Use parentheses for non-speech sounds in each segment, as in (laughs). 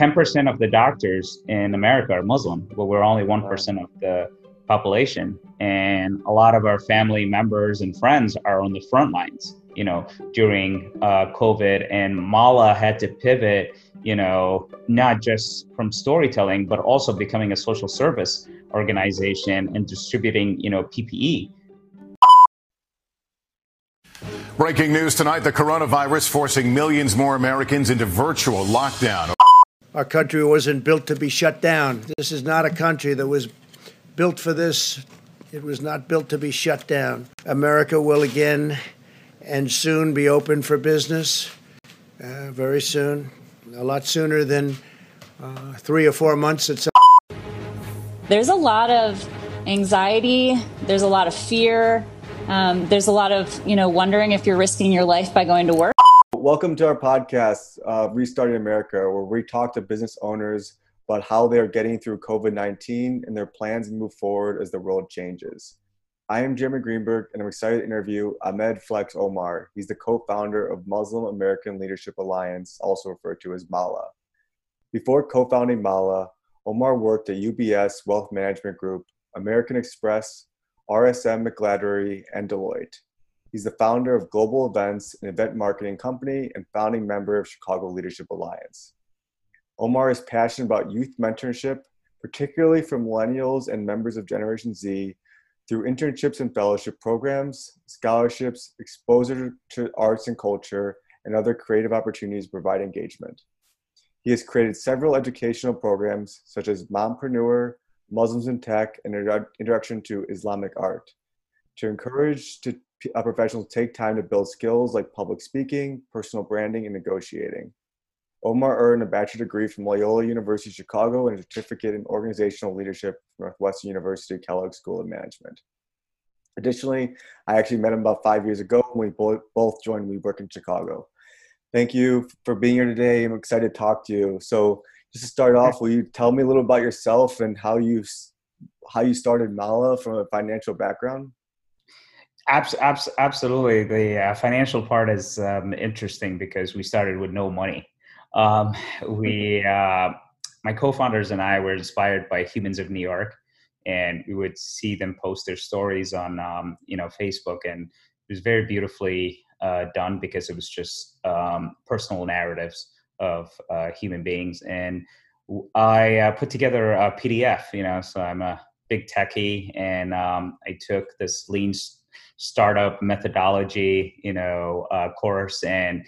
10% of the doctors in America are Muslim, but we're only 1% of the population. And a lot of our family members and friends are on the front lines, you know, during uh, COVID. And Mala had to pivot, you know, not just from storytelling, but also becoming a social service organization and distributing, you know, PPE. Breaking news tonight the coronavirus forcing millions more Americans into virtual lockdown. Our country wasn't built to be shut down. This is not a country that was built for this. It was not built to be shut down. America will again and soon be open for business, uh, very soon, a lot sooner than uh, three or four months. At There's a lot of anxiety, there's a lot of fear, um, there's a lot of, you know, wondering if you're risking your life by going to work. Welcome to our podcast, uh, Restarting America, where we talk to business owners about how they're getting through COVID 19 and their plans to move forward as the world changes. I am Jeremy Greenberg, and I'm excited to interview Ahmed Flex Omar. He's the co founder of Muslim American Leadership Alliance, also referred to as MALA. Before co founding MALA, Omar worked at UBS Wealth Management Group, American Express, RSM McGladrey, and Deloitte. He's the founder of Global Events, an event marketing company, and founding member of Chicago Leadership Alliance. Omar is passionate about youth mentorship, particularly for millennials and members of Generation Z, through internships and fellowship programs, scholarships, exposure to arts and culture, and other creative opportunities to provide engagement. He has created several educational programs such as Mompreneur, Muslims in Tech, and Introduction to Islamic Art to encourage to uh, professionals take time to build skills like public speaking, personal branding, and negotiating. Omar earned a bachelor degree from Loyola University Chicago and a certificate in organizational leadership from Northwestern University Kellogg School of Management. Additionally, I actually met him about five years ago when we both, joined WeWork in Chicago. Thank you for being here today. I'm excited to talk to you. So, just to start off, will you tell me a little about yourself and how you how you started Mala from a financial background? Abs- abs- absolutely. The uh, financial part is um, interesting because we started with no money. Um, (laughs) we, uh, my co-founders and I were inspired by Humans of New York, and we would see them post their stories on, um, you know, Facebook, and it was very beautifully uh, done because it was just um, personal narratives of uh, human beings. And I uh, put together a PDF, you know, so I'm a big techie, and um, I took this lean startup methodology, you know, uh, course and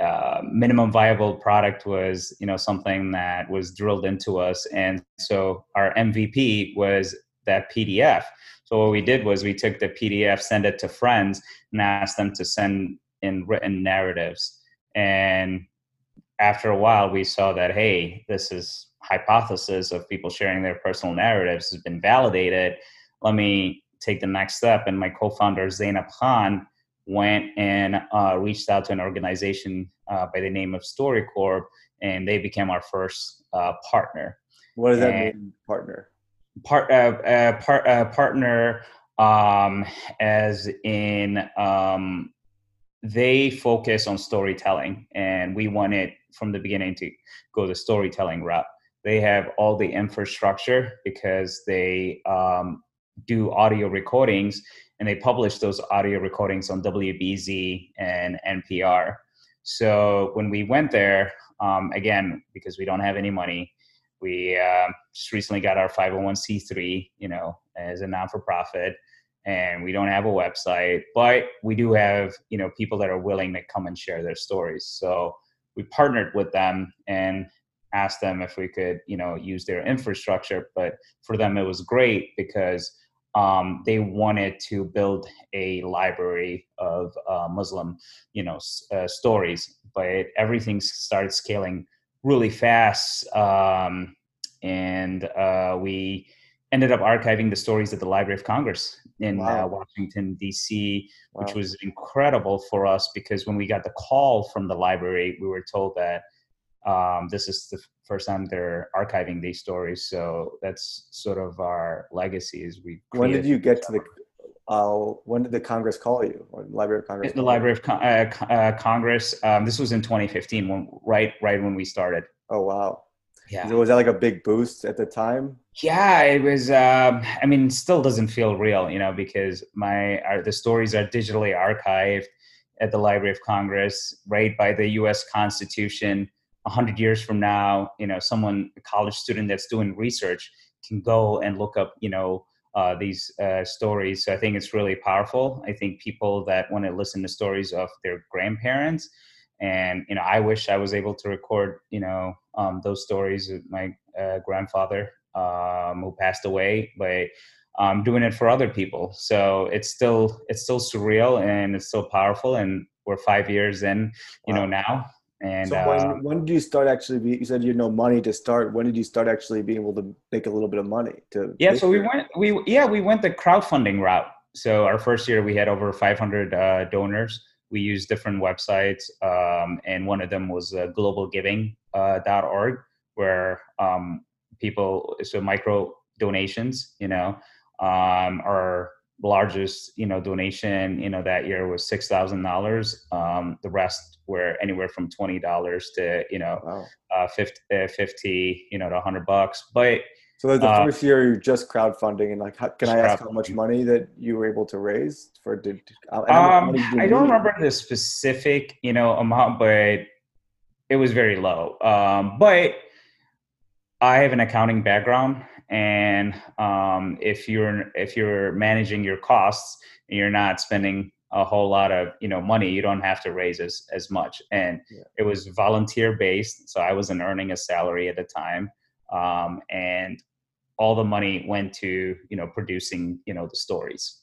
uh, minimum viable product was, you know, something that was drilled into us. And so our MVP was that PDF. So what we did was we took the PDF, send it to friends, and asked them to send in written narratives. And after a while, we saw that hey, this is hypothesis of people sharing their personal narratives has been validated. Let me take the next step. And my co-founder Zainab Khan went and uh, reached out to an organization uh, by the name of StoryCorps, and they became our first uh, partner. What does that mean, partner? Part, uh, uh, part uh, partner, um, as in um, they focus on storytelling, and we wanted from the beginning to go the storytelling route. They have all the infrastructure because they um, do audio recordings and they publish those audio recordings on WBEZ and NPR. So when we went there, um, again, because we don't have any money, we uh, just recently got our 501c3, you know, as a non-for-profit, and we don't have a website, but we do have, you know, people that are willing to come and share their stories. So we partnered with them and asked them if we could, you know, use their infrastructure. But for them, it was great because um, they wanted to build a library of uh, Muslim, you know, uh, stories, but everything started scaling really fast, um, and uh, we ended up archiving the stories at the Library of Congress in uh, wow. Washington D.C., wow. which was incredible for us because when we got the call from the library, we were told that um, this is the first time they're archiving these stories. So that's sort of our legacy. Is we. When did you get to the? Uh, when did the Congress call you? Or Library of Congress. The Library of uh, uh, Congress. Um, this was in 2015, when right right when we started. Oh wow! Yeah. So was that like a big boost at the time? Yeah, it was. Um, I mean, still doesn't feel real, you know, because my our, the stories are digitally archived at the Library of Congress, right by the U.S. Constitution. A hundred years from now, you know, someone, a college student that's doing research, can go and look up, you know, uh, these uh, stories. So I think it's really powerful. I think people that want to listen to stories of their grandparents, and you know, I wish I was able to record, you know, um, those stories with my uh, grandfather um, who passed away, but um, doing it for other people. So it's still it's still surreal and it's still powerful. And we're five years in, you wow. know, now. And so when, uh, when did you start actually? Be, you said you had no money to start. When did you start actually being able to make a little bit of money? To yeah, so we went we yeah we went the crowdfunding route. So our first year we had over 500 uh, donors. We used different websites, um, and one of them was uh, globalgiving.org, uh, where um, people so micro donations, you know, um, our largest you know donation you know that year was six thousand um, dollars the rest were anywhere from twenty dollars to you know wow. uh, 50, uh, 50 you know to 100 bucks. But so the uh, first year you're just crowdfunding and like how, can i ask how much money that you were able to raise for did, um, i don't remember the specific you know amount but it was very low. Um, but i have an accounting background and um, if you're if you're managing your costs and you're not spending a whole lot of you know money you don't have to raise as, as much. And yeah. it was volunteer based so i wasn't earning a salary at the time. Um, and all the money went to you know producing you know the stories.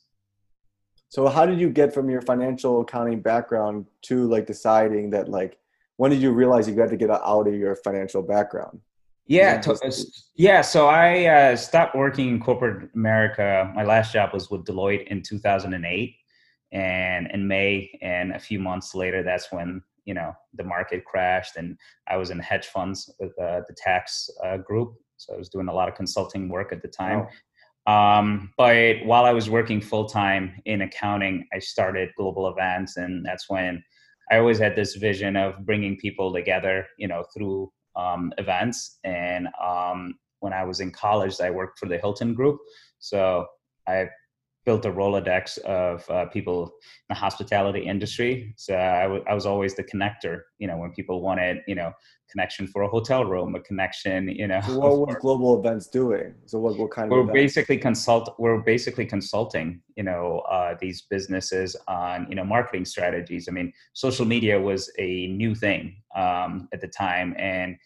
So how did you get from your financial accounting background to like deciding that like when did you realize you got to get out of your financial background yeah, to, yeah. So I uh, stopped working in corporate America. My last job was with Deloitte in 2008, and in May, and a few months later, that's when you know the market crashed, and I was in hedge funds with uh, the tax uh, group. So I was doing a lot of consulting work at the time. Oh. Um, but while I was working full time in accounting, I started global events, and that's when I always had this vision of bringing people together, you know, through um, events. And um, when I was in college, I worked for the Hilton Group. So I built a Rolodex of uh, people in the hospitality industry. So I, w- I was always the connector, you know, when people wanted, you know, connection for a hotel room, a connection, you know. So what (laughs) was global events doing? So what, what kind we're of? We're basically consult. We're basically consulting, you know, uh, these businesses on, you know, marketing strategies. I mean, social media was a new thing um, at the time, and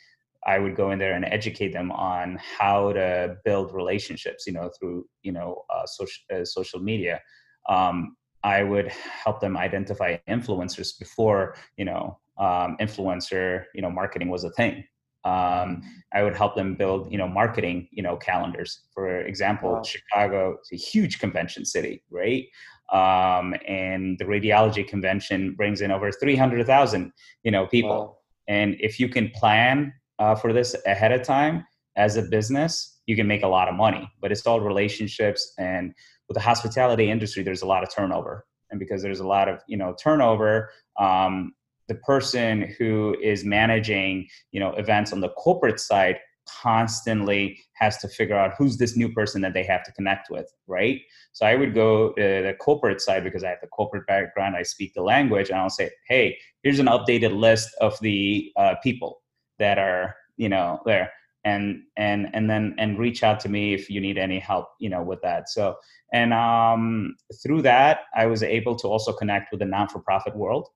I would go in there and educate them on how to build relationships, you know, through you know uh, social uh, social media. Um, I would help them identify influencers before you know um, influencer you know marketing was a thing. Um, I would help them build you know marketing you know calendars. For example, wow. Chicago is a huge convention city, right? Um, and the radiology convention brings in over 300,000 you know people. Wow. And if you can plan uh, for this ahead of time as a business, you can make a lot of money. But it's all relationships, and with the hospitality industry, there's a lot of turnover, and because there's a lot of you know turnover, um, the person who is managing you know events on the corporate side constantly has to figure out who's this new person that they have to connect with, right? So I would go to the corporate side because I have the corporate background, I speak the language, and I'll say, hey, here's an updated list of the uh, people that are you know there. And and and then and reach out to me if you need any help you know with that. So and um, through that i was able to also connect with the non-for-profit world.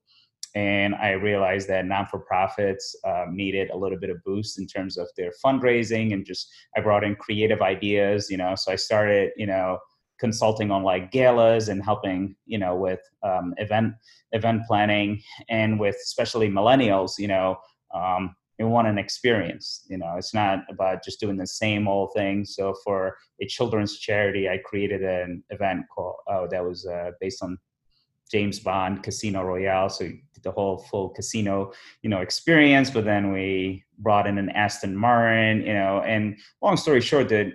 And i realized that non-for-profits um, needed a little bit of boost in terms of their fundraising and just i brought in creative ideas you know. So i started you know consulting on like galas and helping you know with um, event event planning and with especially millennials you know um, they want an experience you know? It's not about just doing the same old thing. So for a children's charity i created an event called uh, that was uh, based on james bond casino royale. So the whole full casino you know experience but then we brought in an aston martin you know? And long story short the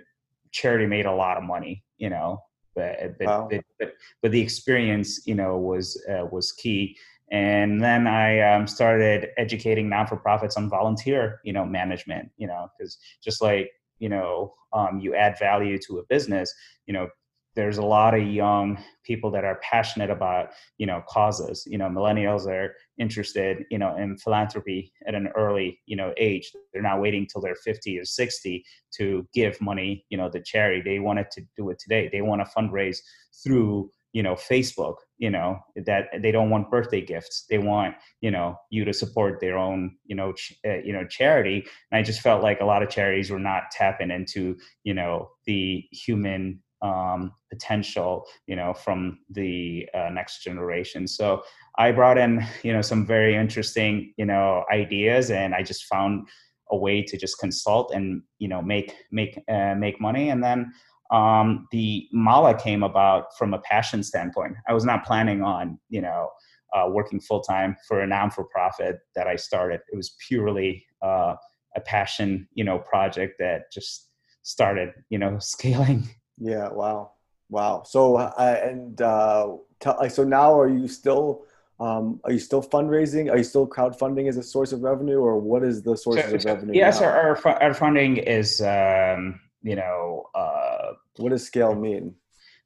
charity made a lot of money you know? But but, wow. but, but, but the experience you know was uh, was key and then I um, started educating non for profits on volunteer, you know, management. You know, because just like you know, um, you add value to a business. You know, there's a lot of young people that are passionate about you know causes you know millennials are interested you know in philanthropy at an early you know age they're not waiting till they're 50 or 60 to give money you know to charity they wanted to do it today they want to fundraise through you know facebook you know that they don't want birthday gifts they want you know you to support their own you know ch- uh, you know charity and i just felt like a lot of charities were not tapping into you know the human um, potential, you know, from the uh, next generation. So I brought in, you know, some very interesting, you know, ideas, and I just found a way to just consult and you know make make uh, make money. And then um, the Mala came about from a passion standpoint. I was not planning on, you know. Uh, working full time for a non for profit that I started. It was purely uh, a passion, you know, project that just started, you know, (laughs) scaling yeah. Wow. Wow. So uh, and uh, t- so now are you still um, are you still fundraising? Are you still crowdfunding as a source of revenue, or what is the source so, of revenue? Yes, our, our funding is um, you know. Uh, what does scale mean?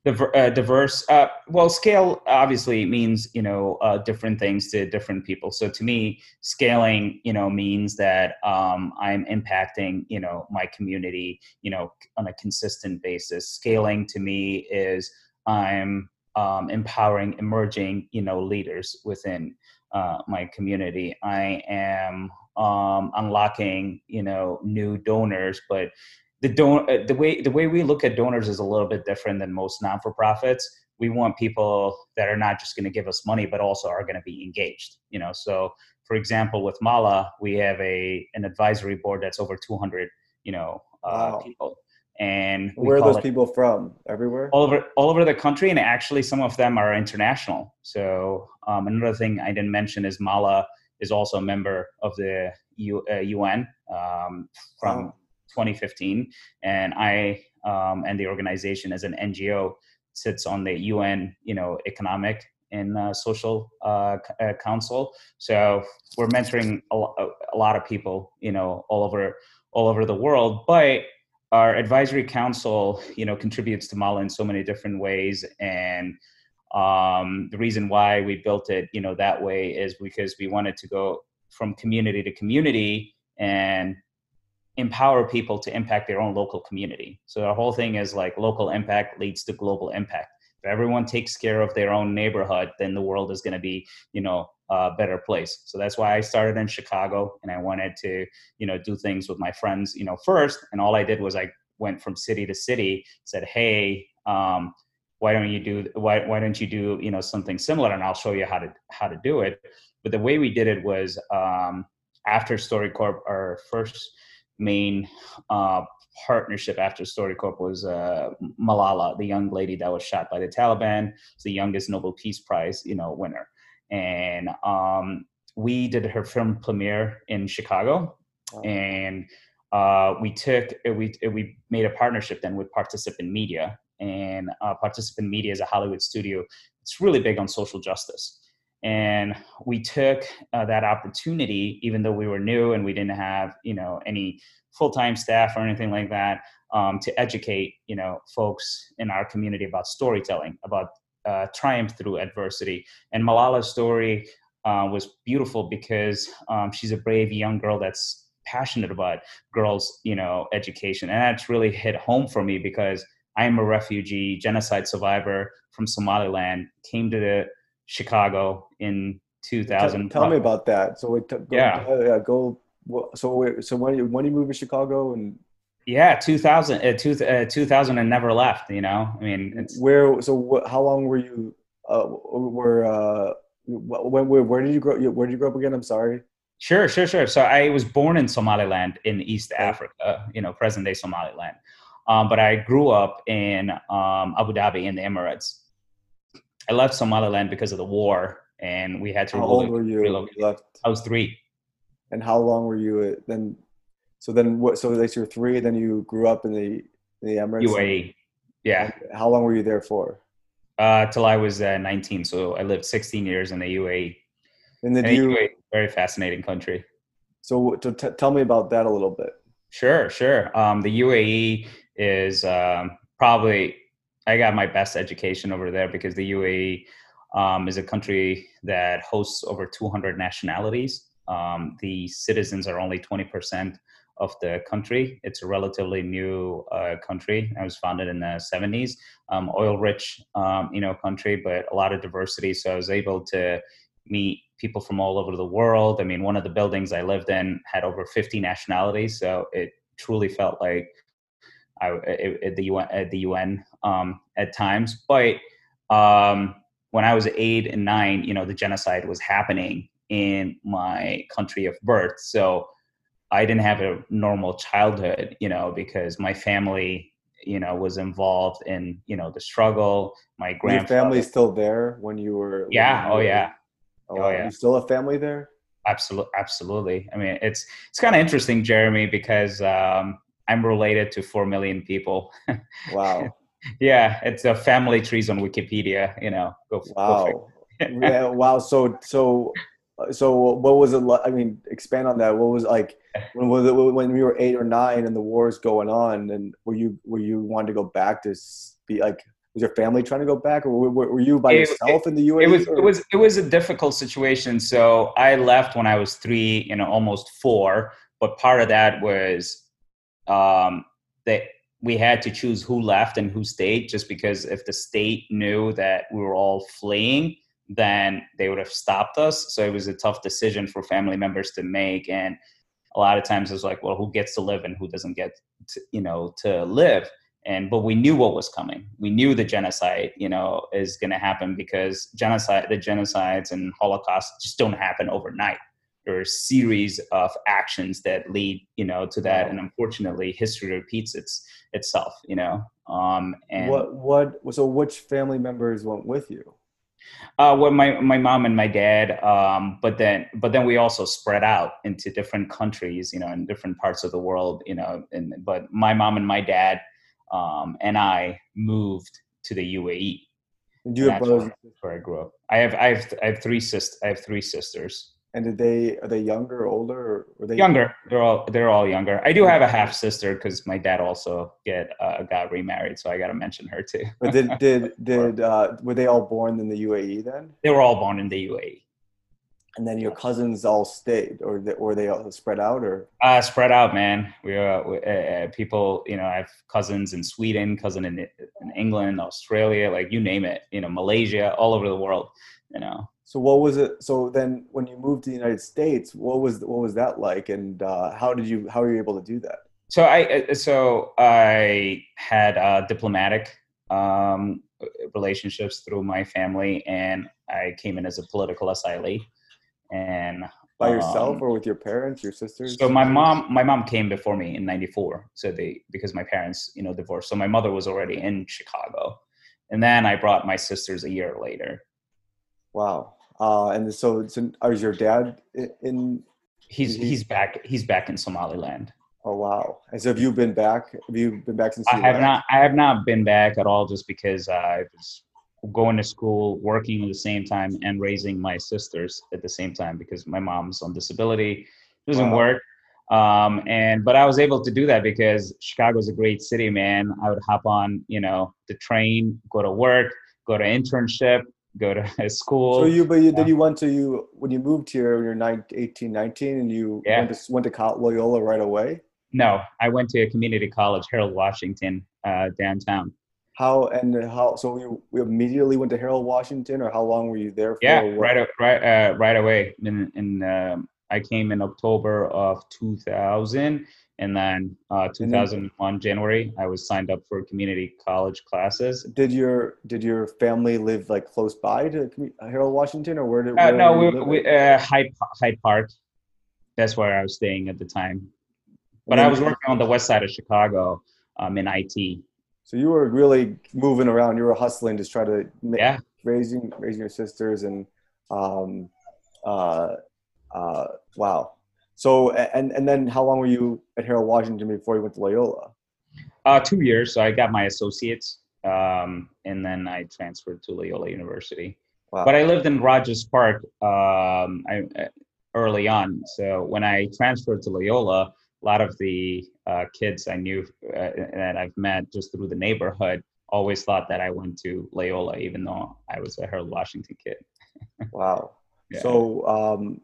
uh, diverse uh, well scale obviously means you know uh, different things to different people so to me scaling you know means that um, i'm impacting you know my community you know on a consistent basis scaling to me is i'm um, empowering emerging you know leaders within uh, my community i am um, unlocking you know new donors but the don- uh, the way the way we look at donors is a little bit different than most non-for-profits. We want people that are not just going to give us money but also are going to be engaged you know? So for example with mala we have a an advisory board that's over 200 you know uh, wow. people. And where are those it, people from? Everywhere? All over all over the country and actually some of them are international. So um, another thing i didn't mention is mala is also a member of the U, uh, un um, from wow 2015, and I um, and the organization as an NGO sits on the UN, you know, Economic and uh, Social uh, uh, Council. So we're mentoring a, a, lot of people, you know, all over all over the world. But our advisory council, you know, contributes to Mala in so many different ways, and um, the reason why we built it, you know, that way is because we wanted to go from community to community and empower people to impact their own local community. So the whole thing is like local impact leads to global impact. If everyone takes care of their own neighborhood, then the world is going to be, you know, a better place. So that's why I started in Chicago and I wanted to, you know, do things with my friends, you know, first. And all I did was I went from city to city, said, hey, um, why don't you do why why don't you do you know something similar and I'll show you how to how to do it. But the way we did it was um, after StoryCorps, our first main uh, partnership after StoryCorps was uh, Malala, the young lady that was shot by the Taliban, the youngest Nobel Peace Prize, you know, winner. And um, we did her film premiere in Chicago, wow. and uh, we took we we made a partnership then with Participant Media, and uh, Participant Media is a Hollywood studio. It's really big on social justice and we took uh, that opportunity even though we were new and we didn't have you know any full-time staff or anything like that um, to educate you know folks in our community about storytelling about uh, triumph through adversity. And malala's story uh, was beautiful because um, she's a brave young girl that's passionate about girls you know education. And that's really hit home for me because i am a refugee genocide survivor from somaliland came to the Chicago in 2000. Tell, tell me about that. So wait, go, yeah, uh, go. So wait, so when you when you moved to Chicago and yeah, 2000, uh, two, uh, 2000 and never left. You know, I mean, it's where. So what, how long were you? Uh, were uh, when where, where did you grow? Where did you grow up again? I'm sorry. Sure, sure, sure. So I was born in Somaliland in East. Africa, you know, present day Somaliland. Um, but I grew up in um, Abu Dhabi in the Emirates. I left Somaliland because of the war, and we had to. How old were you? Relocate. left. I was three. And how long were you then? So then, what? So like you're three, then you grew up in the in the Emirates. UAE. Yeah. And how long were you there for? Uh, till I was uh, 19. So I lived 16 years in the UAE. In the, And you. UAE, very fascinating country. So to t- tell me about that a little bit. Sure, sure. Um, the UAE is um, probably I got my best education over there because the UAE um, is a country that hosts over 200 nationalities. Um, the citizens are only 20% of the country. It's a relatively new uh, country. It was founded in the 70s. Um, oil-rich, um, you know, country, but a lot of diversity. So I was able to meet people from all over the world. I mean, one of the buildings I lived in had over 50 nationalities, so it truly felt like I at the UN at the UN um, at times. But um, when I was eight and nine, you know, the genocide was happening in my country of birth, so I didn't have a normal childhood, you know, because my family, you know, was involved in you know the struggle. My Your grandfather, family still there when you were? yeah, oh you were- yeah. Oh, Oh, yeah. You still a family there? Absolutely, absolutely. I mean, it's it's kind of interesting, Jeremy, because um, I'm related to four million people. (laughs) Wow. Yeah, it's a family trees on Wikipedia. You know, go, go Wow. figure. yeah, wow. So, so, so, what was it like? I mean, expand on that. What was like when was it when you were eight or nine and the war's going on? And were you were you wanting to go back to be like? Was your family trying to go back, or were, were you by It- yourself in the U.S.? it was or- it was it was a difficult situation. So I left when I was three, you know, almost four. But part of that was um, that we had to choose who left and who stayed, just because if the state knew that we were all fleeing, then they would have stopped us. So it was a tough decision for family members to make, and a lot of times it was like, well, who gets to live and who doesn't get, to, you know, to live? And but we knew what was coming. We knew the genocide you know is going to happen because genocide the genocides and holocaust just don't happen overnight a series of actions that lead you know to that and unfortunately history repeats its itself you know um and what what so which family members went with you? uh, well, my my mom and my dad, um, but then but then we also spread out into different countries, you know, in different parts of the world, you know. And but my mom and my dad um, and I moved to the UAE. And do you And have brothers? where, I grew up. I have I have I have three sis I have three sisters. And did they are they younger or older? Or were they Younger, they're all they're all younger. I do have a half sister because my dad also get uh, got remarried, so I got to mention her too. But did (laughs) did did uh, were they all born in the UAE then? they were all born in the UAE. And then your cousins all stayed, or were they all spread out, or Uh, spread out, man. We are uh, uh, people. You know, I have cousins in Sweden, cousin in, in England, Australia, like you name it. You know, Malaysia, all over the world. You know, so? What was it? So then, when you moved to the United States, what was what was that like, and uh, how did you how were you able to do that? so I uh, so I had uh, diplomatic um, relationships through my family, and I came in as a political asylum. And By yourself um, or with your parents, your sisters? So my mom, my mom came before me in '94. So they, because my parents, you know, divorced. So my mother was already in Chicago, and then I brought my sisters a year later. Wow. Uh, and so, so is your dad in? He's he's back. He's back in Somaliland. Oh wow. And so, have you been back? Have you been back since? I have left? not. I have not been back at all, just because I was going to school, working at the same time, and raising my sisters at the same time because my mom's on disability, doesn't Wow. work. Um, and but I was able to do that because Chicago's a great city, man. I would hop on, you know, the train, go to work, go to internship, go to (laughs) school. So you, but you, then you went to you when you moved here when you're nine, 18, 19, and you Yeah. went to went to Loyola right away. no, I went to a community college, Harold Washington, uh, downtown. How and how? So you, we immediately went to Harold Washington, or how long were you there for? Yeah, right, right, uh, right away. In, in um, I came in October of 2000, and then uh, 2001 January, I was signed up for community college classes. Did your did your family live like close by to commu- Harold Washington, or where did? Uh, where no, we, we uh, Hyde, Hyde Park. That's where I was staying at the time. But I was working on the west side of Chicago um, in IT. So you were really moving around. You were hustling to try to Yeah. raising raising your sisters and um uh uh wow. So and and then how long were you at Harold Washington before you went to Loyola? Uh, two years. So I got my associates, um, and then I transferred to Loyola University. Wow. But I lived in Rogers Park um, I, early on. So when I transferred to Loyola, a lot of the uh, kids I knew uh, that I've met just through the neighborhood always thought that I went to Loyola, even though I was a Harold Washington kid. (laughs) wow. Yeah. So, um,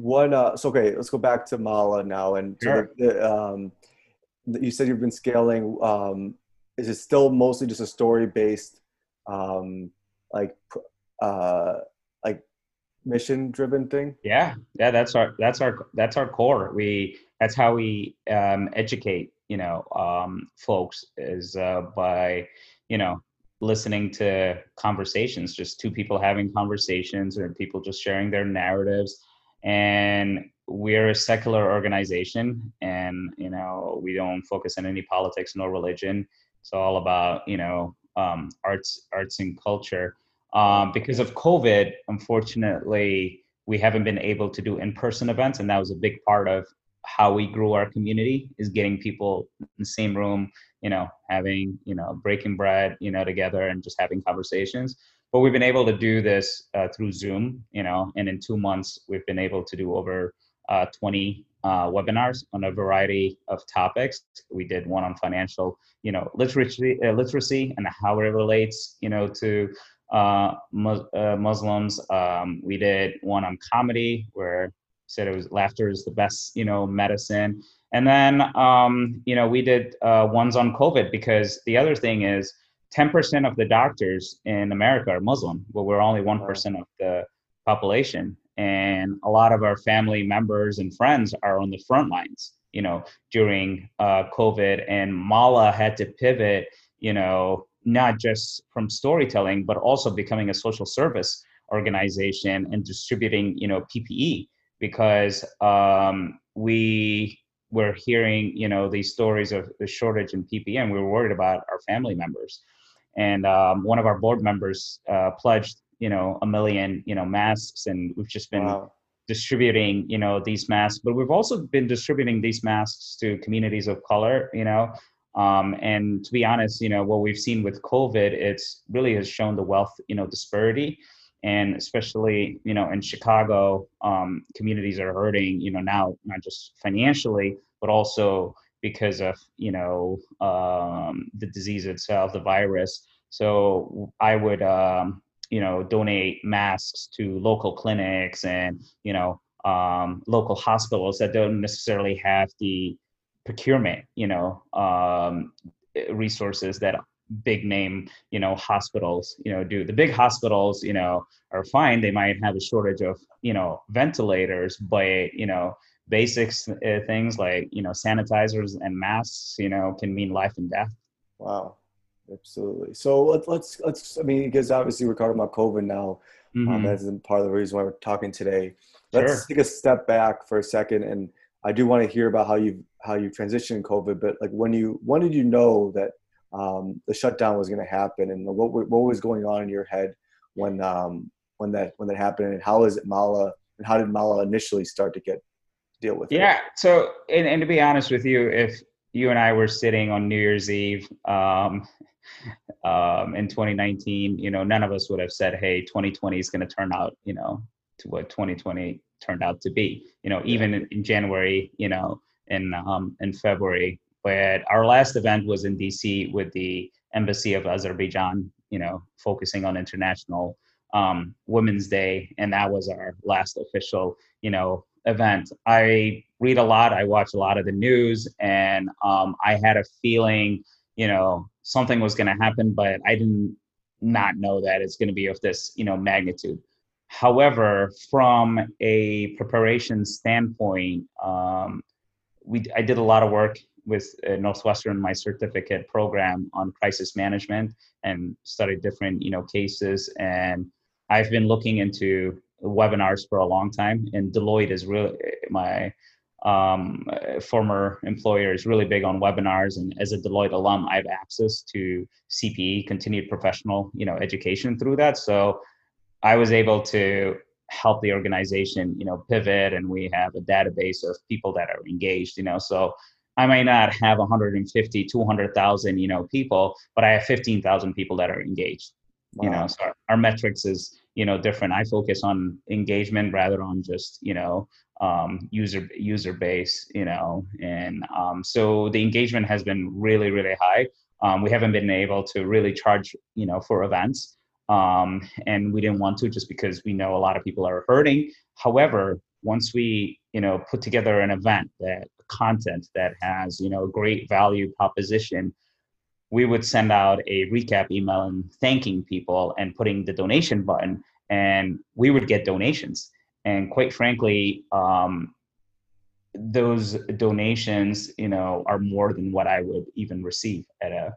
what? Uh, so, okay, let's go back to Mala now. And sure. the, the, um, you said you've been scaling. Um, is it still mostly just a story based, um, like, uh, like mission driven thing? Yeah, yeah. That's our that's our that's our core. We that's how we um, educate you know um, folks is uh, by you know listening to conversations just two people having conversations or people just sharing their narratives and we're a secular organization and you know we don't focus on any politics nor religion. It's all about you know um, arts arts and culture. Um, because of covid unfortunately we haven't been able to do in-person events and that was a big part of how we grew our community is getting people in the same room you know having you know breaking bread you know together and just having conversations but we've been able to do this uh, through zoom you know and in two months we've been able to do over uh, 20 uh, webinars on a variety of topics. We did one on financial you know literacy uh, literacy and how it relates you know to uh, uh, muslims. Um, we did one on comedy where said it was laughter is the best you know medicine. And then um, you know we did ones on covid because the other thing is 10% of the doctors in america are muslim but we're only 1% of the population. And a lot of our family members and friends are on the front lines you know during uh, covid. And mala had to pivot you know not just from storytelling but also becoming a social service organization and distributing you know ppe because um, we were hearing, you know, these stories of the shortage in PPE, and we were worried about our family members. And um, one of our board members uh, pledged, you know, a million, you know, masks, and we've just been wow. distributing, you know, these masks. But we've also been distributing these masks to communities of color, you know. Um, and to be honest, you know, what we've seen with COVID, it's really has shown the wealth, you know, disparity and especially you know in chicago um, communities are hurting you know now not just financially but also because of you know um, the disease itself the virus. So i would um, you know donate masks to local clinics and you know um, local hospitals that don't necessarily have the procurement you know um, resources that big name you know hospitals you know do. The big hospitals you know are fine. They might have a shortage of you know ventilators but you know basics uh, things like you know sanitizers and masks you know can mean life and death wow absolutely so let's let's let's i mean because obviously we're talking about covid now um, mm-hmm. um, that's part of the reason why we're talking today let's sure. take a step back for a second and i do want to hear about how you how you transitioned covid but like when you when did you know that um, the shutdown was going to happen and what what was going on in your head when um, when that when that happened and how is it Mala and how did Mala initially start to get deal with yeah, it? Yeah. So and, and to be honest with you, if you and I were sitting on New Year's Eve um, (laughs) um, in 2019, you know, none of us would have said, "Hey, 2020 is going to turn out," you know, to what 2020 turned out to be. You know, even in, in January, you know, in um, in February, but our last event was in DC with the Embassy of Azerbaijan, you know, focusing on International um, Women's Day, and that was our last official, you know, event. I read a lot, I watch a lot of the news, and um, I had a feeling, you know, something was going to happen, but I didn't not know that it's going to be of this, you know, magnitude. However, from a preparation standpoint, um, we I did a lot of work with uh, Northwestern my certificate program on crisis management and studied different you know cases and I've been looking into webinars for a long time and Deloitte is really my um, former employer is really big on webinars and as a Deloitte alum I have access to CPE continued professional you know education through that so I was able to help the organization you know pivot and we have a database of people that are engaged you know so I may not have 150, 200,000, you know, people, but I have 15,000 people that are engaged. Wow. You know, so our, our, metrics is you know different i focus on engagement rather on just you know um, user user base you know and um, so the engagement has been really really high. Um, we haven't been able to really charge you know for events um, and we didn't want to just because we know a lot of people are hurting. However once we you know put together an event that content that has you know a great value proposition we would send out a recap email and thanking people and putting the donation button and we would get donations. And quite frankly um, those donations you know are more than what i would even receive at a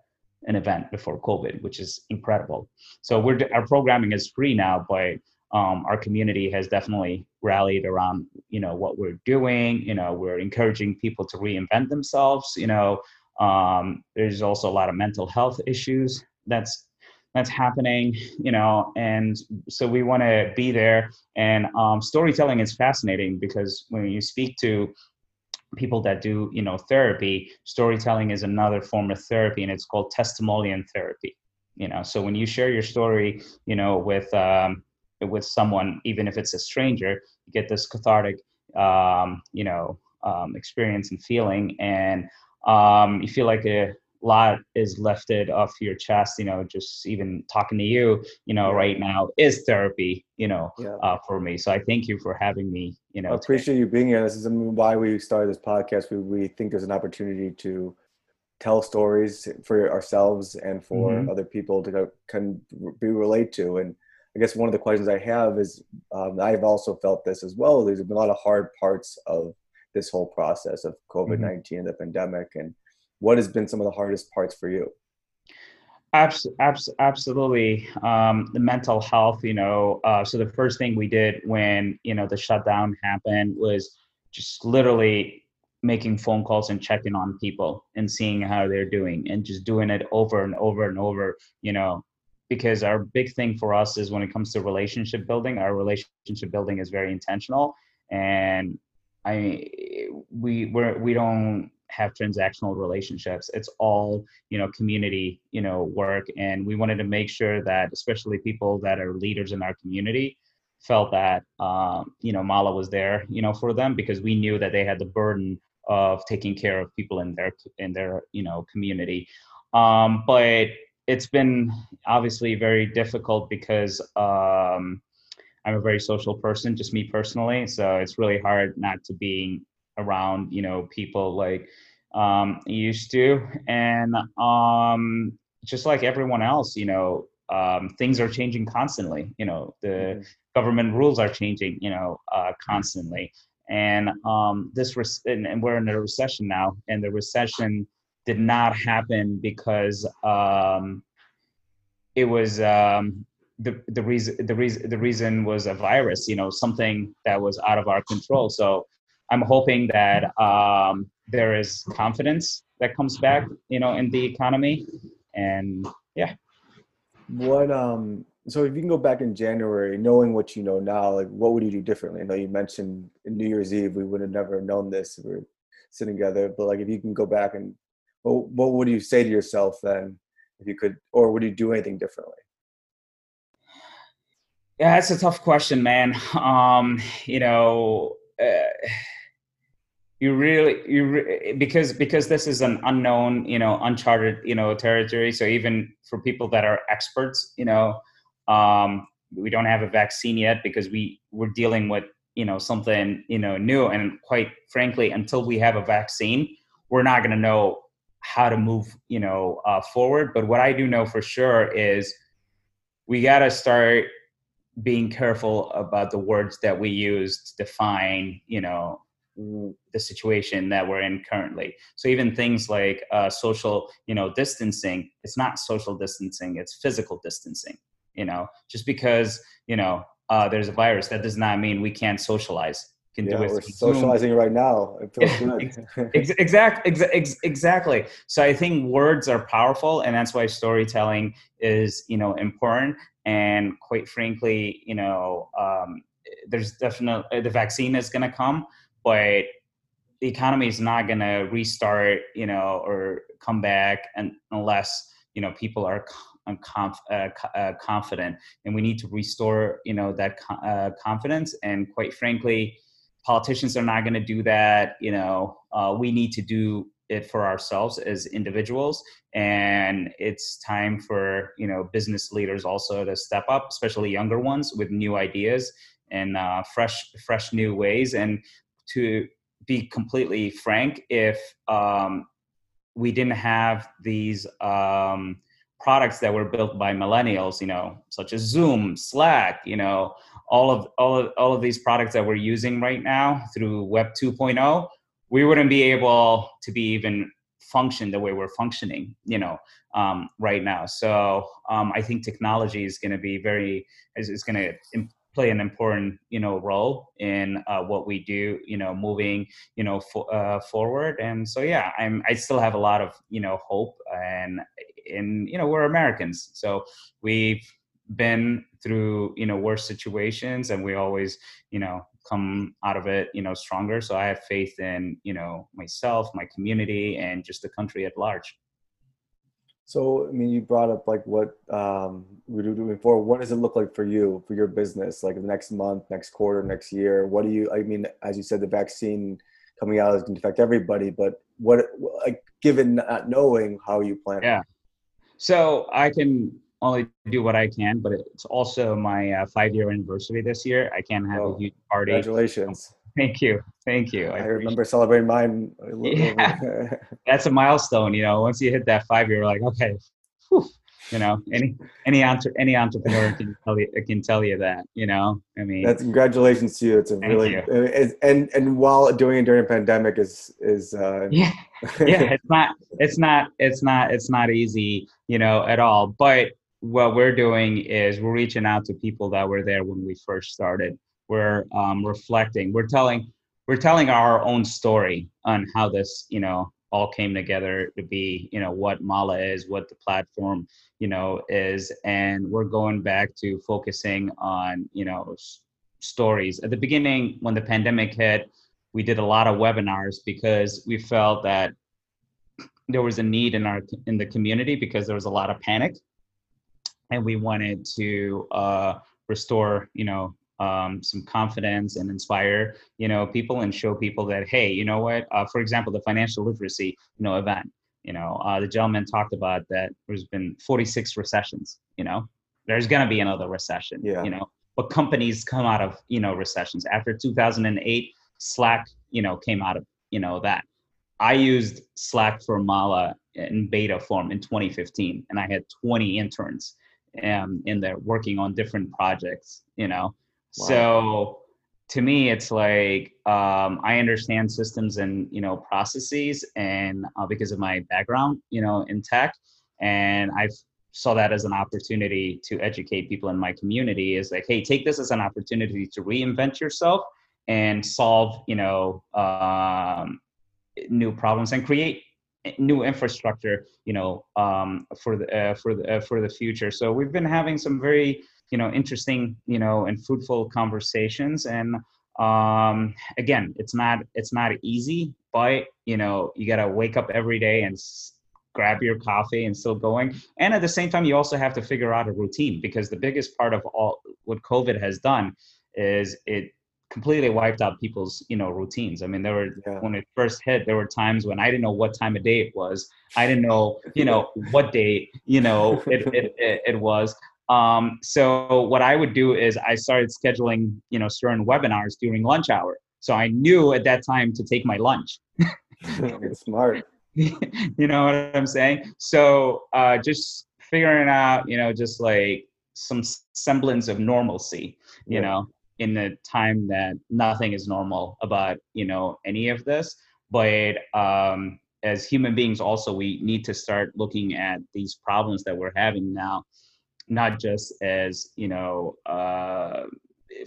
an event before covid which is incredible. So we're our programming is free now but um, our community has definitely rallied around you know what we're doing. You know we're encouraging people to reinvent themselves you know um, there's also a lot of mental health issues that's that's happening you know and so we want to be there. And um, storytelling is fascinating because when you speak to people that do you know therapy storytelling is another form of therapy and it's called testimonial therapy you know. So when you share your story you know with um, with someone even if it's a stranger you get this cathartic um, you know um, experience and feeling. And um, you feel like a lot is lifted off your chest you know just even talking to you you know yeah. right now is therapy you know yeah. uh, for me so i thank you for having me you know i appreciate today. you being here this is why we started this podcast we, we think there's an opportunity to tell stories for ourselves and for mm-hmm. other people to can be relate to and i guess one of the questions i have is um, i've also felt this as well there's been a lot of hard parts of this whole process of COVID 19 mm-hmm. the pandemic? And what has been some of the hardest parts for you? Abs- abs- absolutely. Um, the mental health, you know, uh, so the first thing we did when, you know, the shutdown happened was just literally making phone calls and checking on people and seeing how they're doing and just doing it over and over and over, you know, because our big thing for us is when it comes to relationship building, our relationship building is very intentional. And I we we're, we don't have transactional relationships. It's all you know community you know work, and we wanted to make sure that especially people that are leaders in our community felt that um, you know Mala was there you know for them because we knew that they had the burden of taking care of people in their in their you know community. Um, but it's been obviously very difficult because um, I'm a very social person, just me personally. So it's really hard not to be around, you know, people like um, used to. And um, just like everyone else, you know, um, things are changing constantly. You know, the mm-hmm. government rules are changing, you know, uh, constantly. And um, this, res- and, and we're in a recession now, and the recession did not happen because um, it was um, the the reason the reason the reason was a virus you know something that was out of our control. So i'm hoping that um, there is confidence that comes back you know in the economy. And yeah. What um so if you can go back in january knowing what you know now like what would you do differently? I know you mentioned new year's eve we would have never known this we are sitting together but like if you can go back and what, what would you say to yourself then if you could or would you do anything differently yeah, that's a tough question, man. (laughs) Um, you know, uh, you really, you re- because because this is an unknown, you know, uncharted, you know, territory. So even for people that are experts, you know, um, we don't have a vaccine yet because we we're dealing with you know something you know new, and quite frankly, until we have a vaccine, we're not going to know how to move, you know, uh, forward. But what I do know for sure is we got to start being careful about the words that we use to define, you know, the situation that we're in currently. So even things like uh, social, you know, distancing, it's not social distancing, it's physical distancing. You know, just because you know uh, there's a virus, that does not mean we can't socialize. Can yeah, do it we're socializing right now. It feels good. exactly, ex- exactly. So I think words are powerful, and that's why storytelling is, you know, important and quite frankly you know um, there's definitely the vaccine is going to come but the economy is not going to restart you know or come back and unless you know people are conf, uh, uh, confident, and we need to restore, you know, that uh, confidence. And quite frankly, politicians are not going to do that. You know, uh, we need to do it for ourselves as individuals and it's time for you know business leaders also to step up especially younger ones with new ideas and uh, fresh fresh new ways and to be completely frank if um, we didn't have these um, products that were built by millennials you know such as zoom slack you know all of all of all of these products that we're using right now through web 2.0 we wouldn't be able to be even function the way we're functioning you know um, right now. So um, i think technology is going to be very is, is going to play an important you know role in uh, what we do you know moving you know uh, forward. And so yeah i'm i still have a lot of you know hope and in you know we're americans. So we've been through you know worse situations and we always you know come out of it you know stronger. So i have faith in you know myself my community and just the country at large. So i mean you brought up like what um, we are doing before. What does it look like for you for your business like the next month next quarter next year? What do you i mean as you said the vaccine coming out is going to affect everybody but what like given not knowing how you plan yeah so i can only do what I can, but it's also my uh, five year anniversary this year. I can't have oh, a huge party. Congratulations. (laughs) Thank you. Thank you. I, I remember celebrating mine. (laughs) Yeah. (laughs) That's a milestone. You know, once you hit that five you're like, okay, whew, you know, any, any, entre- any entrepreneur can tell you, can tell you that, you know, I mean, that's congratulations to you. It's a really, it's, and, and while doing it during a pandemic is, is, uh, (laughs) yeah, yeah, it's not, it's not, it's not, it's not easy, you know, at all, but what we're doing is we're reaching out to people that were there when we first started. We're um, reflecting. We're telling we're telling our own story on how this you know all came together to be you know what Mala is, what the platform you know is, and we're going back to focusing on you know s- stories. At the beginning, when the pandemic hit, we did a lot of webinars because we felt that there was a need in our in the community because there was a lot of panic and we wanted to uh, restore, you know, um, some confidence and inspire, you know, people and show people that, hey, you know what? Uh, for example, the financial literacy, you know, event. You know, uh, the gentleman talked about that there's been 46 recessions. You know, there's going to be another recession. Yeah. You know, but companies come out of you know recessions. After 2008, Slack, you know, came out of you know that. I used Slack for Mala in beta form in 2015, and I had 20 interns um, in there working on different projects you know so to me it's like um, i understand systems and you know processes and uh, because of my background you know in tech and i saw that as an opportunity to educate people in my community is like hey take this as an opportunity to reinvent yourself and solve you know um, new problems and create new infrastructure you know um, for the uh, for the uh, for the future. So we've been having some very you know interesting you know and fruitful conversations. And um, again it's not it's not easy but you know you got to wake up every day and s- grab your coffee and still going. And at the same time you also have to figure out a routine because the biggest part of all what covid has done is it completely wiped out people's you know routines. I mean there were yeah. when it first hit there were times when i didn't know what time of day it was. I didn't know you know what day you know it, it, it, it was um, so what i would do is i started scheduling you know certain webinars during lunch hour. So i knew at that time to take my lunch. (laughs) Smart. (laughs) You know what i'm saying? So uh, just figuring out you know just like some semblance of normalcy you yeah. know in the time that nothing is normal about you know any of this. But um, as human beings also we need to start looking at these problems that we're having now not just as you know uh,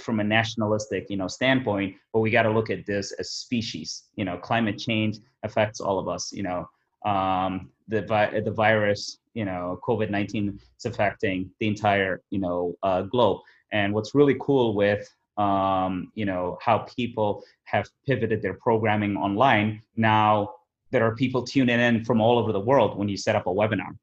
from a nationalistic you know standpoint but we got to look at this as species. You know climate change affects all of us you know. Um, the vi- the virus you know covid-19 is affecting the entire you know uh, globe. And what's really cool with um, you know how people have pivoted their programming online now there are people tuning in from all over the world when you set up a webinar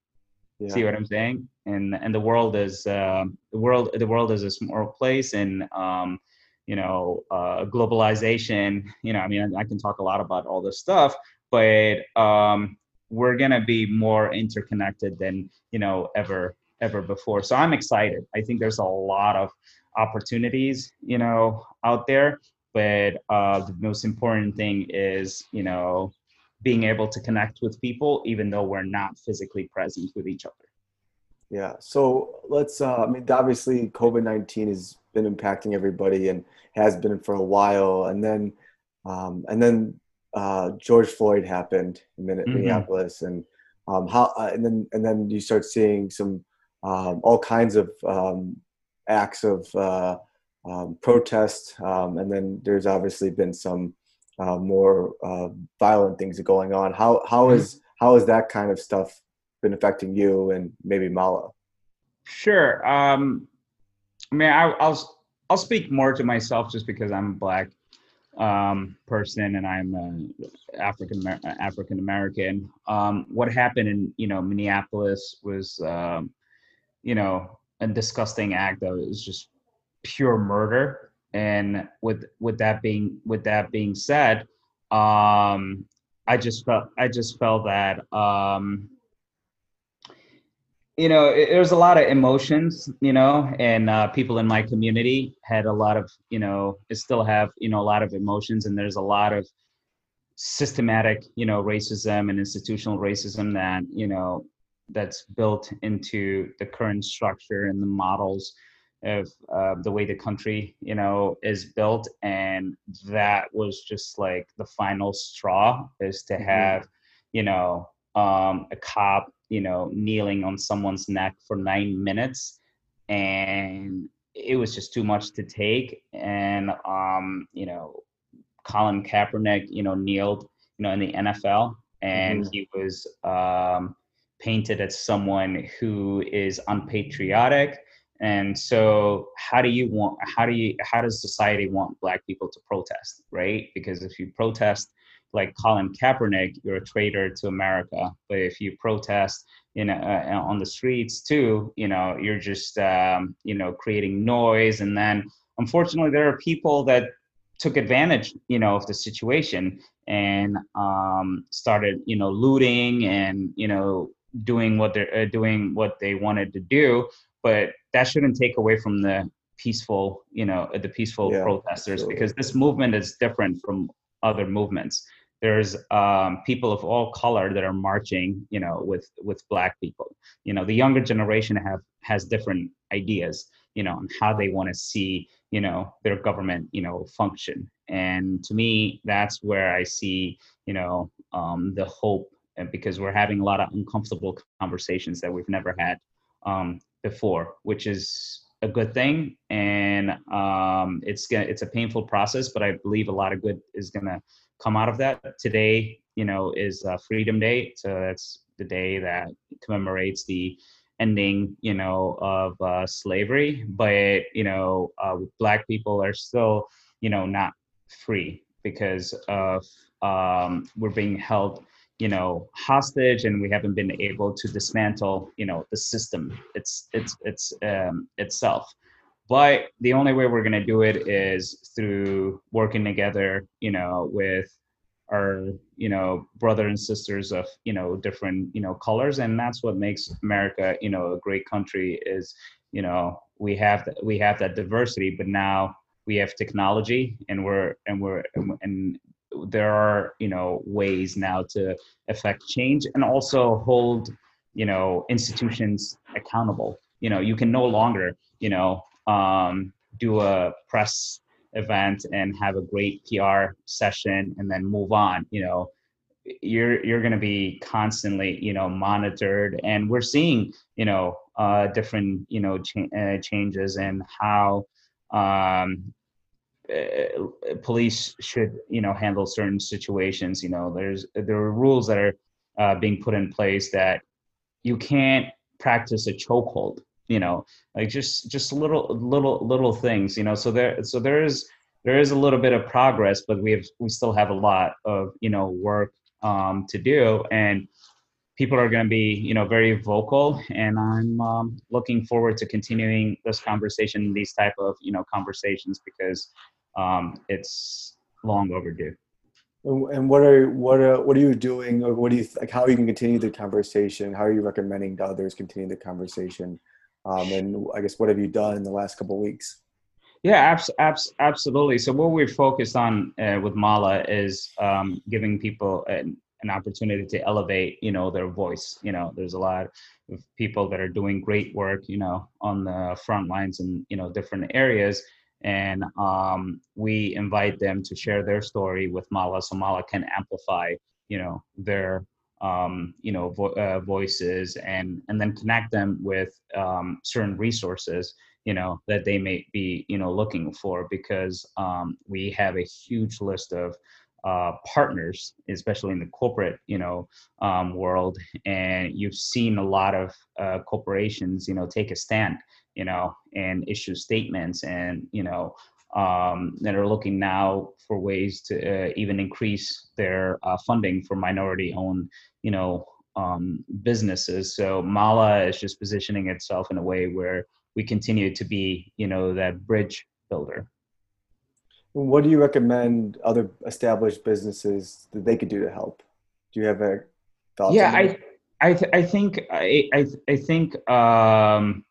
Yeah. See what I'm saying? And and the world is uh, the world the world is a small place, and um, you know uh, globalization. You know, I mean, I can talk a lot about all this stuff, but um, we're gonna be more interconnected than you know ever ever before. So I'm excited. I think there's a lot of opportunities, you know, out there. But uh, the most important thing is, you know, being able to connect with people, even though we're not physically present with each other. Yeah. So let's. Uh, I mean, obviously, COVID nineteen has been impacting everybody and has been for a while, and then, um, and then uh, George Floyd happened in mm-hmm. Minneapolis, and um, how, uh, and then and then you start seeing some um, all kinds of um, acts of uh, um, protest, um, and then there's obviously been some uh, more uh, violent things are going on. How how mm-hmm. how has that kind of stuff been affecting you and maybe Mala? Sure. Um, I mean, I, will I'll speak more to myself just because I'm a black um, person and I'm an African African American. Um, what happened in you know Minneapolis was um, you know a disgusting act that was just pure murder. And with with that being with that being said, um, I just felt I just felt that um, you know there's a lot of emotions you know and uh, people in my community had a lot of you know still have you know a lot of emotions. And there's a lot of systematic you know racism and institutional racism that you know that's built into the current structure and the models of uh, the way the country you know is built and that was just like the final straw is to mm-hmm. have you know um, a cop you know kneeling on someone's neck for nine minutes and it was just too much to take and um, you know colin kaepernick you know kneeled you know in the nfl and mm-hmm. he was um, painted as someone who is unpatriotic and so how do you want how do you how does society want black people to protest right? Because if you protest like colin kaepernick you're a traitor to america. But if you protest you know uh, on the streets too you know you're just um, you know creating noise. And then unfortunately there are people that took advantage you know of the situation and um, started you know looting and you know doing what they're uh, doing what they wanted to do but that shouldn't take away from the peaceful you know the peaceful yeah, protesters absolutely. because this movement is different from other movements. There's um, people of all color that are marching you know with with black people. You know the younger generation have has different ideas you know on how they want to see you know their government you know function. And to me that's where i see you know um, the hope because we're having a lot of uncomfortable conversations that we've never had um, before, which is a good thing. And um, it's gonna, it's a painful process, but I believe a lot of good is gonna come out of that. Today, you know, is uh, Freedom Day, so that's the day that commemorates the ending, you know, of uh, slavery. But you know, uh, Black people are still, you know, not free because of um, we're being held you know hostage and we haven't been able to dismantle you know the system. It's it's it's um, itself. But the only way we're going to do it is through working together you know with our you know brother and sisters of you know different you know colors. And that's what makes america you know a great country is you know we have we have that diversity. But now we have technology and we're and we're and there are you know ways now to affect change and also hold you know institutions accountable. You know you can no longer you know um, do a press event and have a great pr session and then move on. You know you're you're going to be constantly you know monitored. And we're seeing you know uh, different you know uh, changes in how um, uh, police should you know handle certain situations you know there's there are rules that are uh, being put in place that you can't practice a chokehold you know like just just little little little things you know so there so there is there is a little bit of progress but we have we still have a lot of you know work um, to do. And people are going to be you know very vocal and i'm um, looking forward to continuing this conversation these type of you know conversations because um, it's long overdue. And what are what are what are you doing or what do you like how you can continue the conversation? How are you recommending to others continue the conversation? Um, and i guess what have you done in the last couple of weeks? Yeah abs- abs- absolutely. So what we're focused on uh, with mala is um, giving people an, an opportunity to elevate you know their voice you know there's a lot of people that are doing great work you know on the front lines in you know different areas. And um, we invite them to share their story with Mala, so Mala can amplify, you know, their um, you know vo- uh, voices and and then connect them with um, certain resources, you know, that they may be you know looking for because um, we have a huge list of uh, partners, especially in the corporate, you know, um, world, and you've seen a lot of uh, corporations, you know, take a stand you know, and issue statements and, you know, um, that are looking now for ways to uh, even increase their uh, funding for minority owned, you know, um, businesses. So Mala is just positioning itself in a way where we continue to be, you know, that bridge builder. What do you recommend other established businesses that they could do to help? Do you have a thought? Yeah, I, I, th- I think I, I, I think um,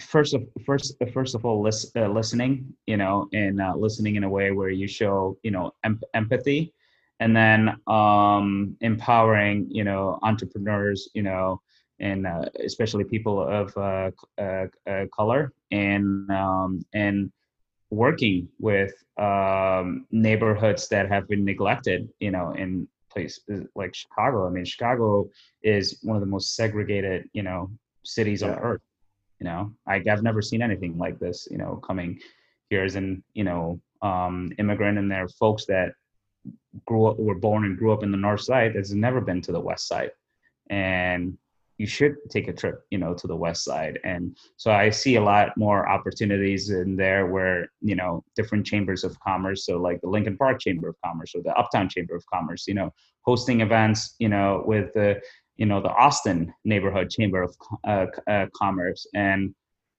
first of first first of all lis- uh, listening you know and uh, listening in a way where you show you know em- empathy and then um, empowering you know entrepreneurs you know and uh, especially people of uh, uh, uh, color and um, and working with um, neighborhoods that have been neglected you know in places like chicago. I mean chicago is one of the most segregated you know cities yeah. on earth you know? I, i've never seen anything like this you know coming here as an you know um, immigrant and there are folks that grew up were born and grew up in the north side that's never been to the west side. And you should take a trip you know to the west side. And so i see a lot more opportunities in there where you know different chambers of commerce so like the lincoln park chamber of commerce or the uptown chamber of commerce you know hosting events you know with the you know the Austin neighborhood chamber of uh, uh, commerce. And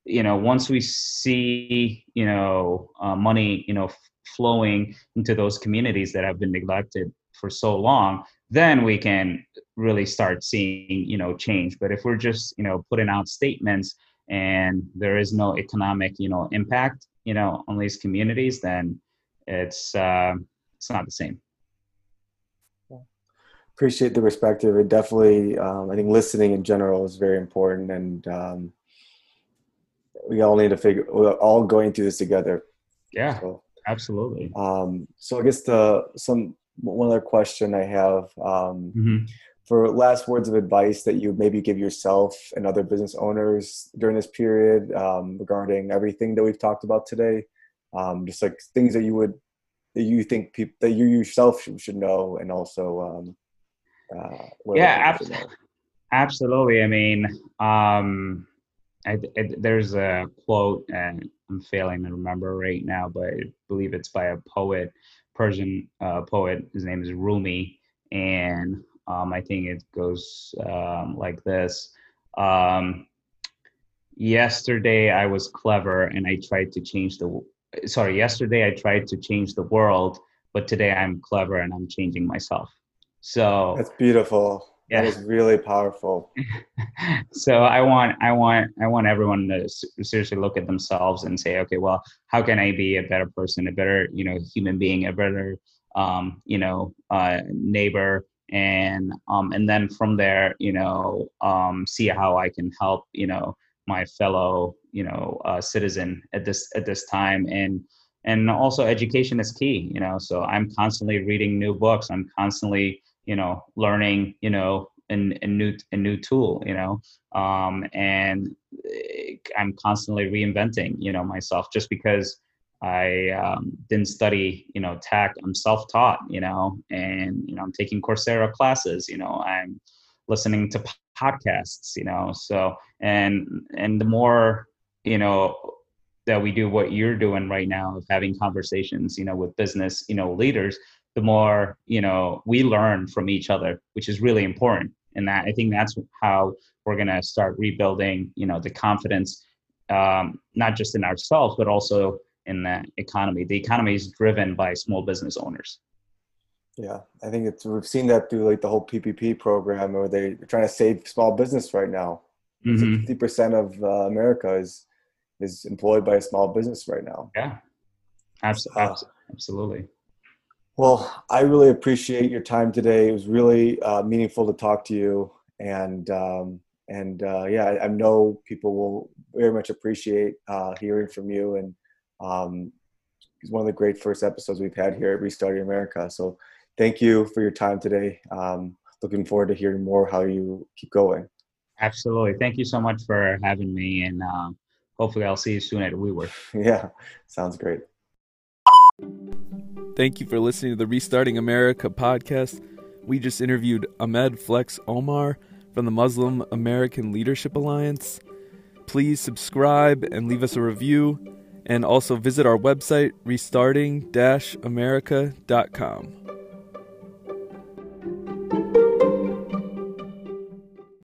you know once we see you know uh, money you know f- flowing into those communities that have been neglected for so long then we can really start seeing you know change but if we're just you know putting out statements and there is no economic you know impact you know on these communities then it's uh, it's not the same appreciate the perspective. It definitely, um, I think listening in general is very important, and um, we all need to figure. We're all going through this together. Yeah, so, absolutely. Um, so I guess the some one other question I have um, mm-hmm. for last words of advice that you maybe give yourself and other business owners during this period um, regarding everything that we've talked about today. Um, just like things that you would that you think people that you yourself should, should know, and also um, uh, yeah, ab- absolutely. I mean, um, I, I, there's a quote, and I'm failing to remember right now, but I believe it's by a poet, Persian uh, poet. His name is Rumi, and um, I think it goes um, like this. Um, yesterday I was clever and I tried to change the. Sorry, yesterday I tried to change the world, but today I'm clever and I'm changing myself. So that's beautiful. Yeah. That is really powerful. (laughs) so I want, I want, I want everyone to seriously look at themselves and say, okay, well, how can I be a better person, a better, you know, human being, a better, um, you know, uh, neighbor, and um, and then from there, you know, um, see how I can help, you know, my fellow, you know, uh, citizen at this at this time, and and also education is key, you know. So I'm constantly reading new books. I'm constantly you know learning you know a, a new a new tool you know? Um, and eh, i'm constantly reinventing you know myself just because i um, didn't study you know tech. I'm self-taught you know? And you know i'm taking coursera classes you know? I'm listening to podcasts you know? So and and the more you know that we do what you're doing right now of having conversations you know with business you know leaders the more you know we learn from each other, which is really important. And that I think that's how we're going to start rebuilding, you know, the confidence, um, not just in ourselves, but also in the economy. The economy is driven by small business owners. Yeah, I think it's we've seen that through like the whole PPP program, where they're trying to save small business right now. Mm-hmm. 50 percent of uh, America is is employed by a small business right now. Yeah, absolutely. absolutely. Well, I really appreciate your time today. It was really uh, meaningful to talk to you, and um, and uh, yeah, I, I, know people will very much appreciate uh, hearing from you. And um, it's one of the great first episodes we've had here at Restarting America. So thank you for your time today. Um, looking forward to hearing more how you keep going. Absolutely. Thank you so much for having me, and uh, hopefully, I'll see you soon at WeWork. (laughs) yeah, sounds great. Thank you for listening to the Restarting America podcast. We just interviewed Ahmed Flex Omar from the Muslim American Leadership Alliance. Please subscribe and leave us a review, and also visit our website, restarting america.com.